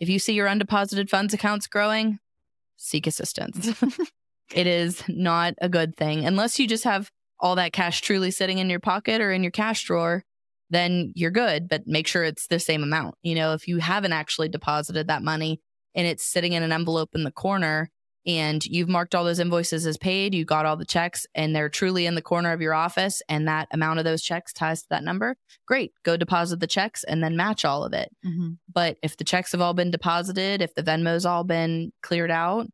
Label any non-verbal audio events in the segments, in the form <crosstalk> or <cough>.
If you see your undeposited funds accounts growing, seek assistance. <laughs> it is not a good thing unless you just have all that cash truly sitting in your pocket or in your cash drawer. Then you're good, but make sure it's the same amount. You know, if you haven't actually deposited that money and it's sitting in an envelope in the corner, and you've marked all those invoices as paid, you got all the checks, and they're truly in the corner of your office, and that amount of those checks ties to that number, great. Go deposit the checks and then match all of it. Mm-hmm. But if the checks have all been deposited, if the Venmo's all been cleared out,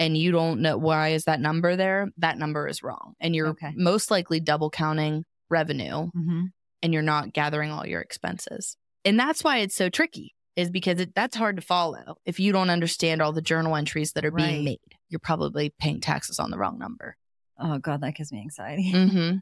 and you don't know why is that number there, that number is wrong, and you're Okay. most likely double counting revenue, Mm-hmm. and you're not gathering all your expenses. And that's why it's so tricky. Is because it, that's hard to follow if you don't understand all the journal entries that are being made. You're probably paying taxes on the wrong number. Oh God, that gives me anxiety. <laughs> Mm-hmm.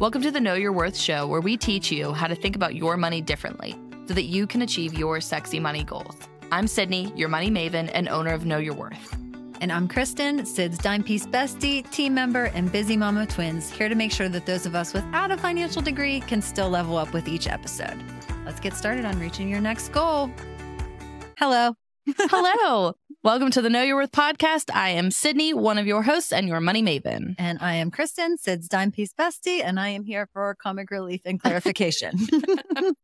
Welcome to the Know Your Worth show, where we teach you how to think about your money differently so that you can achieve your sexy money goals. I'm Sydney, your money maven and owner of Know Your Worth. And I'm Kristen, Sid's dime piece bestie, team member, and busy mom of twins, here to make sure that those of us without a financial degree can still level up with each episode. Let's get started on reaching your next goal. Hello. <laughs> Hello. Welcome to the Know Your Worth podcast. I am Sydney, one of your hosts and your money maven. And I am Kristen, Sid's dime piece bestie, and I am here for comic relief and clarification. <laughs> <laughs>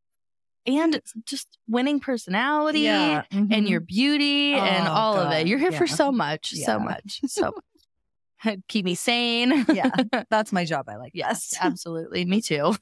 And just winning personality Yeah. and Mhm. your beauty and Oh, all of it. You're here for so much, Yeah. so much, so much. <laughs> Keep me sane. yeah, that's my job. I like. Yes, absolutely. Me too.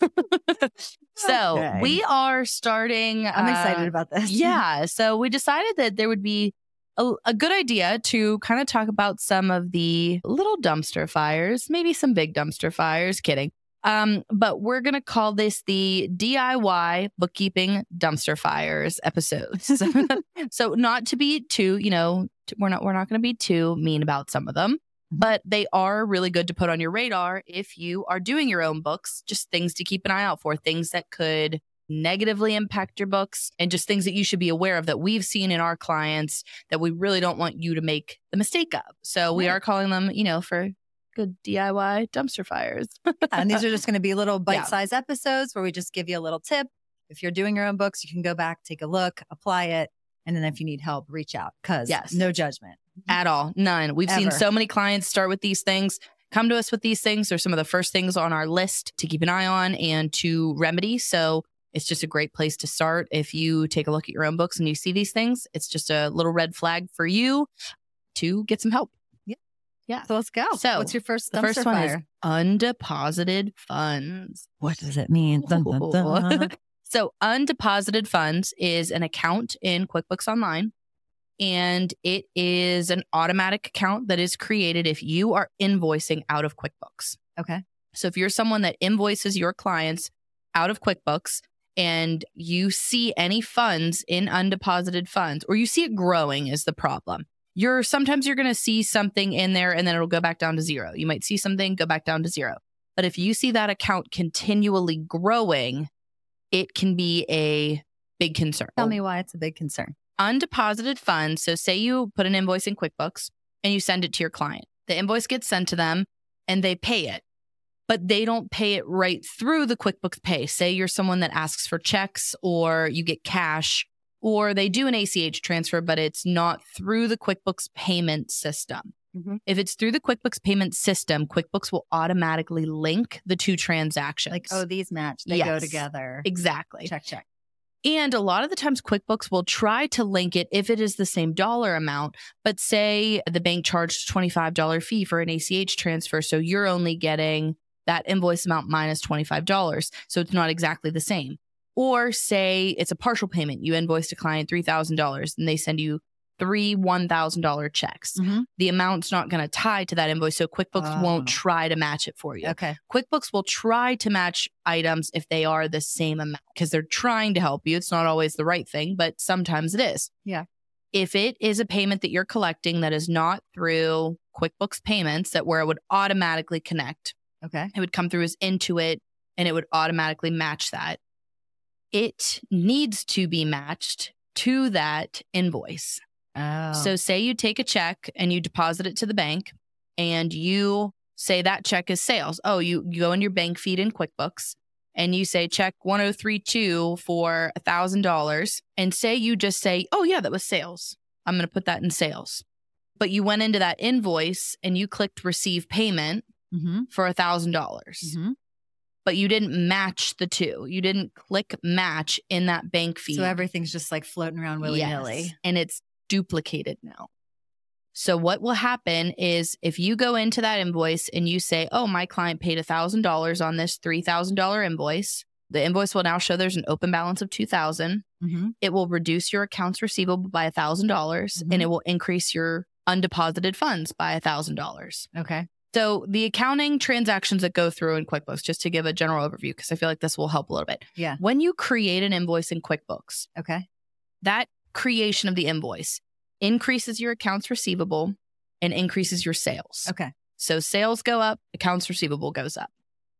so Okay. we are starting. I'm excited uh, about this. Yeah. So we decided that there would be a, a good idea to kind of talk about some of the little dumpster fires, maybe some big dumpster fires. Kidding. Um, but we're gonna call this the DIY bookkeeping dumpster fires episodes. <laughs> <laughs> so not to be too, you know, we're not we're not gonna be too mean about some of them but they are really good to put on your radar if you are doing your own books, just things to keep an eye out for, things that could negatively impact your books and just things that you should be aware of that we've seen in our clients that we really don't want you to make the mistake of. So we Right. are calling them, you know, for good DIY dumpster fires. <laughs> and these are just going to be little <laughs> bite-sized episodes where we just give you a little tip. If you're doing your own books, you can go back, take a look, apply it, and then if you need help, reach out. Cause Yes. no judgment. at all. None. We've seen so many clients start with these things, come to us with these things. They're some of the first things on our list to keep an eye on and to remedy. So it's just a great place to start. If you take a look at your own books and you see these things, it's just a little red flag for you to get some help. Yeah. Yeah. So let's go. So, what's your first The first one fire? is undeposited funds. what does it mean? Dun, dun, dun. <laughs> So, undeposited funds is an account in QuickBooks Online, and it is an automatic account that is created if you are invoicing out of QuickBooks. okay. So, if you're someone that invoices your clients out of QuickBooks and you see any funds in undeposited funds, or you see it growing, is the problem. You're sometimes you're going to see something in there and then it'll go back down to zero. You might see something go back down to zero. But if you see that account continually growing, it can be a big concern. Tell me why it's a big concern. undeposited funds. So, say you put an invoice in QuickBooks and you send it to your client. The invoice gets sent to them and they pay it, but they don't pay it right through the QuickBooks Pay. Say you're someone that asks for checks or you get cash or they do an ACH transfer, but it's not through the QuickBooks payment system. Mhm. If it's through the QuickBooks payment system, QuickBooks will automatically link the two transactions. Like, oh, these match. They go together. exactly. Check, check. And a lot of the times, QuickBooks will try to link it if it is the same dollar amount, but say the bank charged $25 fee for an ACH transfer. So you're only getting that invoice amount minus $25. So it's not exactly the same. Or say it's a partial payment. You invoice a client $3,000 and they send you three $1,000 checks. Mhm. The amount's not going to tie to that invoice. So QuickBooks Oh. won't try to match it for you. Okay. QuickBooks will try to match items if they are the same amount because they're trying to help you. It's not always the right thing, but sometimes it is. Yeah. If it is a payment that you're collecting that is not through QuickBooks payments, that where it would automatically connect, Okay. it would come through as Intuit and it would automatically match that. It needs to be matched to that invoice. Oh. So, say you take a check and you deposit it to the bank, and you say that check is sales. Oh, you, you go in your bank feed in QuickBooks and you say check 1032 for $1,000 and say you just say, oh, yeah, that was sales. I'm going to put that in sales. But you went into that invoice and you clicked receive payment Mm-hmm. for $1,000. Mm-hmm. But you didn't match the two. You didn't click match in that bank feed. So everything's just like floating around willy nilly. Yes, And it's duplicated now. So what will happen is if you go into that invoice and you say, "Oh, my client paid a $1,000 on this $3,000 invoice." The invoice will now show there's an open balance of 2000. Mm-hmm. It will reduce your accounts receivable by a $1,000 Mhm. and it will increase your undeposited funds by a $1,000. Okay. So the accounting transactions that go through in QuickBooks just to give a general overview because I feel like this will help a little bit. Yeah. When you create an invoice in QuickBooks, Okay. that creation of the invoice increases your accounts receivable and increases your sales. Okay. So sales go up, accounts receivable goes up.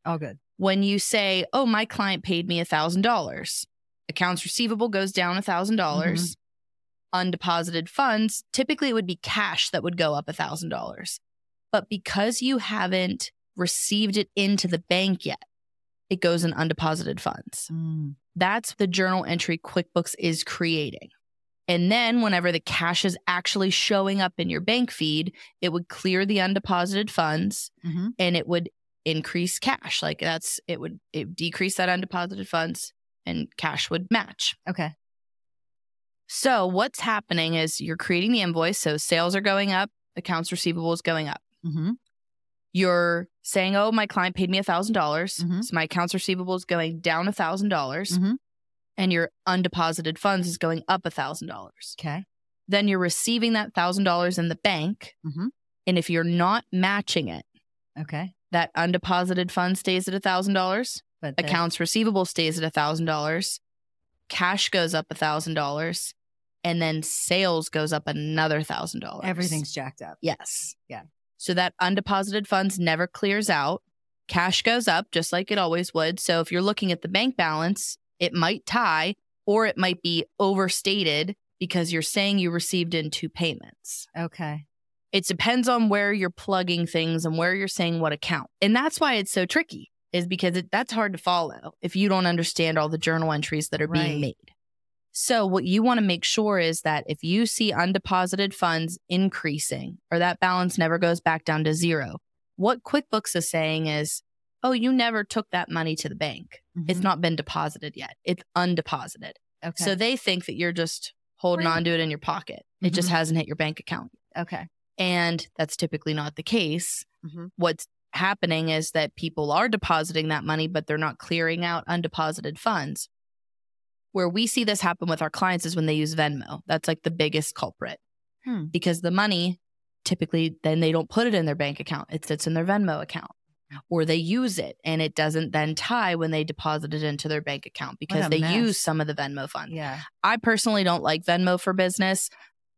All good. When you say, "Oh, my client paid me $1,000," accounts receivable goes down $1,000. dollars mm-hmm. Undeposited funds, typically it would be cash that would go up $1,000. But because you haven't received it into the bank yet, it goes in undeposited funds. Mm. That's the journal entry QuickBooks is creating. And then, whenever the cash is actually showing up in your bank feed, it would clear the undeposited funds Mm-hmm. and it would increase cash. Like that's, it would it would decrease that undeposited funds and cash would match. Okay. So, what's happening is you're creating the invoice. So, sales are going up, accounts receivable is going up. Mm-hmm. You're saying, oh, my client paid me $1,000. dollars Mhm. So, my accounts receivable is going down $1,000. dollars Mhm. And your undeposited funds is going up $1,000. Okay. Then you're receiving that $1,000 in the bank. Mhm. And if you're not matching it, Okay. that undeposited fund stays at $1,000. But the- Accounts receivable stays at $1,000. Cash goes up $1,000. And then sales goes up another $1,000. everything's jacked up. Yes. Yeah. So that undeposited funds never clears out. Cash goes up just like it always would. So if you're looking at the bank balance, it might tie or it might be overstated because you're saying you received in two payments. Okay. It depends on where you're plugging things and where you're saying what account. And that's why it's so tricky is because it, that's hard to follow if you don't understand all the journal entries that are Right. being made. So what you want to make sure is that if you see undeposited funds increasing or that balance never goes back down to zero, what QuickBooks is saying is, "Oh, you never took that money to the bank. It's Mhm. not been deposited yet. It's undeposited." okay. So they think that you're just holding Right. on to it in your pocket. It just Mhm. hasn't hit your bank account. okay. And that's typically not the case. Mhm. What's happening is that people are depositing that money, but they're not clearing out undeposited funds. Where we see this happen with our clients is when they use Venmo. That's like the biggest culprit Hmm. because the money typically then they don't put it in their bank account, it sits in their Venmo account. Or they use it and it doesn't then tie when they deposit it into their bank account because they mess. use some of the Venmo funds. Yeah. I personally don't like Venmo for business,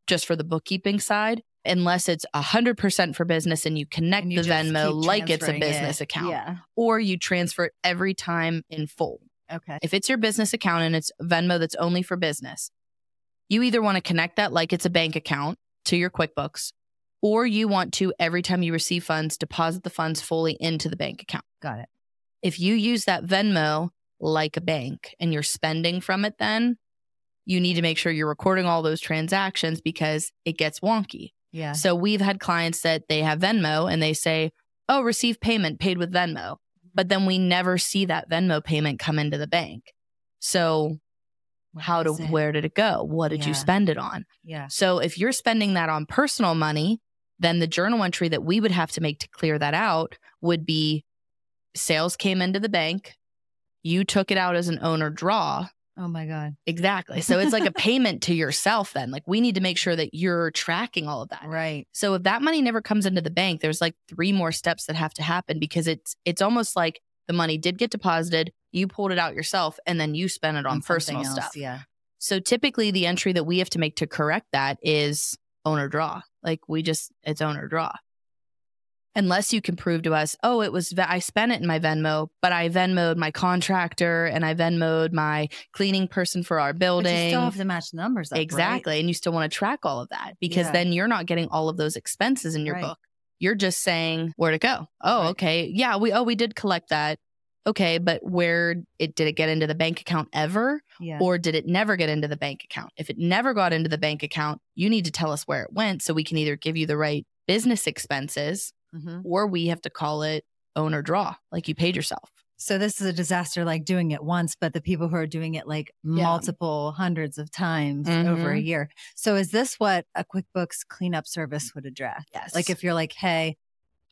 just for the bookkeeping side, unless it's 100% for business and you connect And you the Venmo like it's a transferring it. business account, Yeah. or you transfer it every time in full. Okay. If it's your business account and it's Venmo that's only for business, you either want to connect that like it's a bank account to your QuickBooks, or you want to, every time you receive funds, deposit the funds fully into the bank account. Got it. If you use that Venmo like a bank and you're spending from it, then you need to make sure you're recording all those transactions because it gets wonky. Yeah. So we've had clients that they have Venmo and they say, oh, receive payment paid with Venmo. But then we never see that Venmo payment come into the bank. So how Where to it? where did it go? What did you spend it on? Yeah. So if you're spending that on personal money, then the journal entry that we would have to make to clear that out would be sales came into the bank, you took it out as an owner draw. Oh my God. Exactly. So it's like a payment to yourself then. Like we need to make sure that you're tracking all of that. Right. So if that money never comes into the bank, there's like three more steps that have to happen because it's it's almost like the money did get deposited, you pulled it out yourself and then you spent it on, something personal else, stuff. Yeah. So typically the entry that we have to make to correct that is owner draw. Like we just it's owner draw. Unless you can prove to us, oh, it was I spent it in my Venmo, but I Venmoed my contractor and I Venmoed my cleaning person for our But building. you still have to match the numbers up. right? exactly. And you still want to track all of that because Yeah. then you're not getting all of those expenses in your Right. book. You're just saying where to go. Oh, Right. okay. Yeah, we oh we did collect that. okay, but where it did it get into the bank account ever? Yeah. Or did it never get into the bank account? If it never got into the bank account, you need to tell us where it went so we can either give you the right business expenses Mhm. or we have to call it owner draw, like you paid yourself. So this is a disaster like doing it once, but the people who are doing it like multiple hundreds of times over a Mhm. year. So is this what a QuickBooks cleanup service would address? Yes. Like if you're like, hey,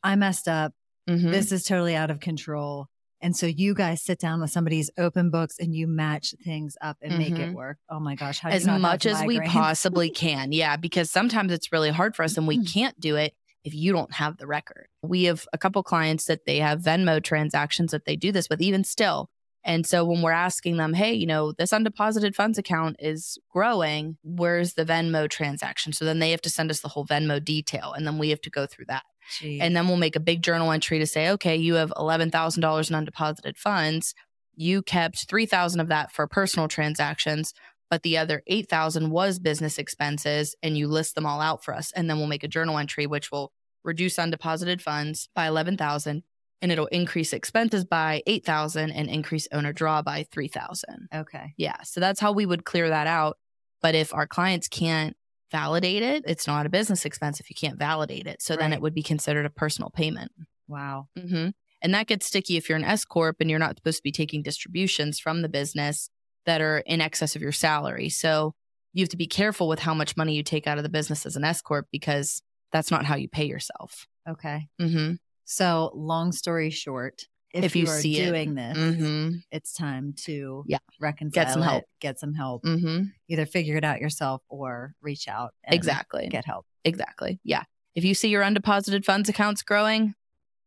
I messed up. Mhm. This is totally out of control. And so you guys sit down with somebody's open books and you match things up and make it Mhm. work. Oh my gosh. How do you as much as we possibly can. Yeah, because sometimes it's really hard for us and we <clears throat> can't do it if you don't have the record. We have a couple clients that they have Venmo transactions that they do this with, even still. And so when we're asking them, hey, you know, this undeposited funds account is growing, where's the Venmo transaction? So then they have to send us the whole Venmo detail and then we have to go through that. Gee. And then we'll make a big journal entry to say, okay, you have $11,000 in undeposited funds. You kept 3,000 of that for personal transactions, but the other 8,000 was business expenses and you list them all out for us. And then we'll make a journal entry which will reduce undeposited funds by 11,000 and it'll increase expenses by 8,000 and increase owner draw by 3,000. okay. Yeah, so that's how we would clear that out. But if our clients can't validate it, it's not a business expense if you can't validate it. So then it would be considered a personal payment. Wow. hmm And that gets sticky if you're an S Corp and you're not supposed to be taking distributions from the business that are in excess of your salary. So you have to be careful with how much money you take out of the business as an S Corp because that's not how you pay yourself. Okay. hmm So long story short, if, If you are see it. doing this, hmm it's time to Yeah. reconcile Get some it, help. get some help, hmm either figure it out yourself or reach out and Exactly. get help. Exactly. Yeah. If you see your undeposited funds accounts growing,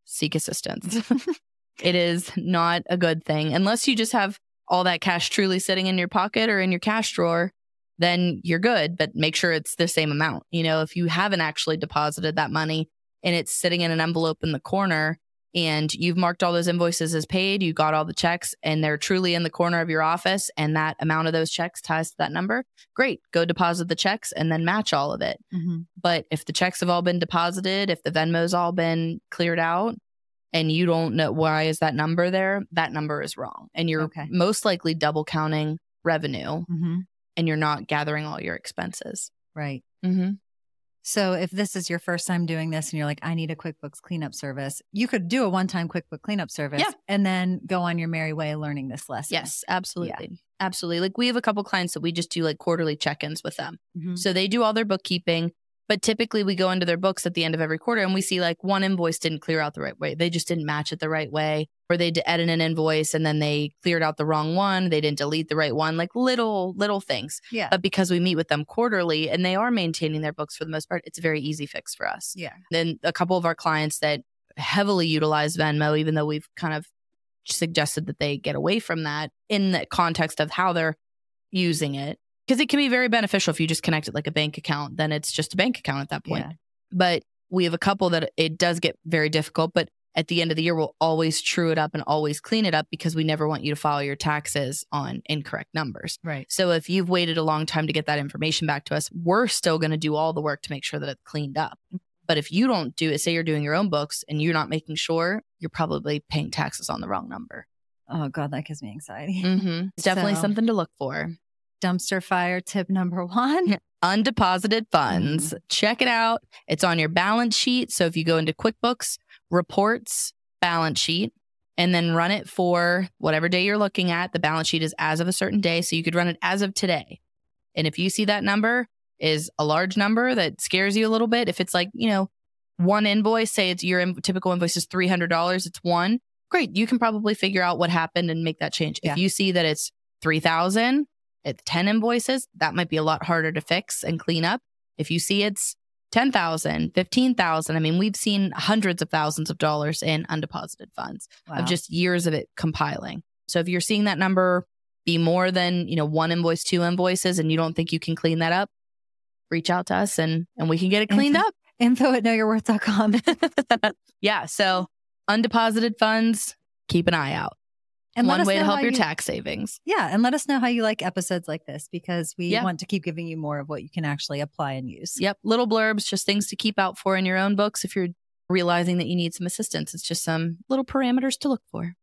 seek assistance. <laughs> it is not a good thing unless you just have all that cash truly sitting in your pocket or in your cash drawer. Then you're good, but make sure it's the same amount. You know, if you haven't actually deposited that money and it's sitting in an envelope in the corner and you've marked all those invoices as paid, you got all the checks and they're truly in the corner of your office and that amount of those checks ties to that number, great. Go deposit the checks and then match all of it. Mhm. But if the checks have all been deposited, if the Venmo's all been cleared out, and you don't know why is that number there, that number is wrong. And you're Okay. most likely double counting revenue Mhm. and you're not gathering all your expenses. Right. Mm-hmm. So if this is your first time doing this and you're like, I need a QuickBooks cleanup service, you could do a one-time QuickBooks cleanup service Yeah. and then go on your merry way learning this lesson. Yes, absolutely. Absolutely. Like we have a couple clients that we just do like quarterly check ins with them. Mhm. So they do all their bookkeeping, but typically we go into their books at the end of every quarter and we see like one invoice didn't clear out the right way. They just didn't match it the right way, or they edit an invoice and then they cleared out the wrong one. They didn't delete the right one, like little, little things. Yeah. But because we meet with them quarterly and they are maintaining their books for the most part, it's a very easy fix for us. yeah. Then a couple of our clients that heavily utilize Venmo, even though we've kind of suggested that they get away from that in the context of how they're using it. Because it can be very beneficial if you just connect it like a bank account, then it's just a bank account at that point. Yeah. But we have a couple that it does get very difficult, but at the end of the year, we'll always true it up and always clean it up because we never want you to file your taxes on incorrect numbers. Right. So if you've waited a long time to get that information back to us, we're still going to do all the work to make sure that it's cleaned up. But if you don't do it, say you're doing your own books and you're not making sure, you're probably paying taxes on the wrong number. Oh God, that gives me anxiety. Mm-hmm. It's definitely So- something to look for. Dumpster fire tip number one. Undeposited funds. Mm-hmm. Check it out. It's on your balance sheet. So if you go into QuickBooks, reports, balance sheet, and then run it for whatever day you're looking at, the balance sheet is as of a certain day. So you could run it as of today. And if you see that number is a large number that scares you a little bit, if it's like, you know, one invoice, say it's your in- typical invoice is $300, it's one, great. You can probably figure out what happened and make that change. Yeah. If you see that it's 3000 it's 10 invoices, that might be a lot harder to fix and clean up. If you see it's 10,000, 15,000, I mean, we've seen hundreds of thousands of dollars in undeposited funds Wow. of just years of it compiling. So if you're seeing that number be more than, you know, one invoice, two invoices, and you don't think you can clean that up, reach out to us and and we can get it cleaned up. info at knowyourworth.com. <laughs> yeah. So undeposited funds, keep an eye out. And One way to help your you- tax savings. Yeah. And let us know how you like episodes like this because we want to keep giving you more of what you can actually apply and use. Yep. Little blurbs, just things to keep out for in your own books if you're realizing that you need some assistance. It's just some little parameters to look for.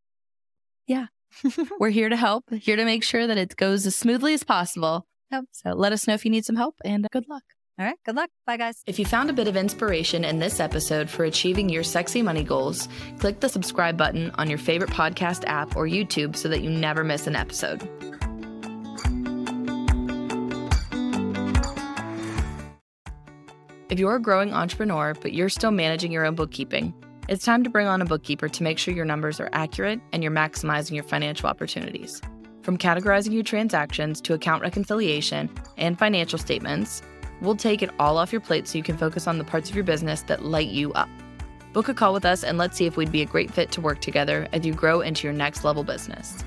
Yeah. <laughs> We're here to help, here to make sure that it goes as smoothly as possible. Yep. So let us know if you need some help and good luck. All right. Good luck. Bye, guys. If you found a bit of inspiration in this episode for achieving your sexy money goals, click the subscribe button on your favorite podcast app or YouTube so that you never miss an episode. If you're a growing entrepreneur, but you're still managing your own bookkeeping, it's time to bring on a bookkeeper to make sure your numbers are accurate and you're maximizing your financial opportunities. From categorizing your transactions to account reconciliation and financial statements, we'll take it all off your plate so you can focus on the parts of your business that light you up. Book a call with us and let's see if we'd be a great fit to work together as you grow into your next level business.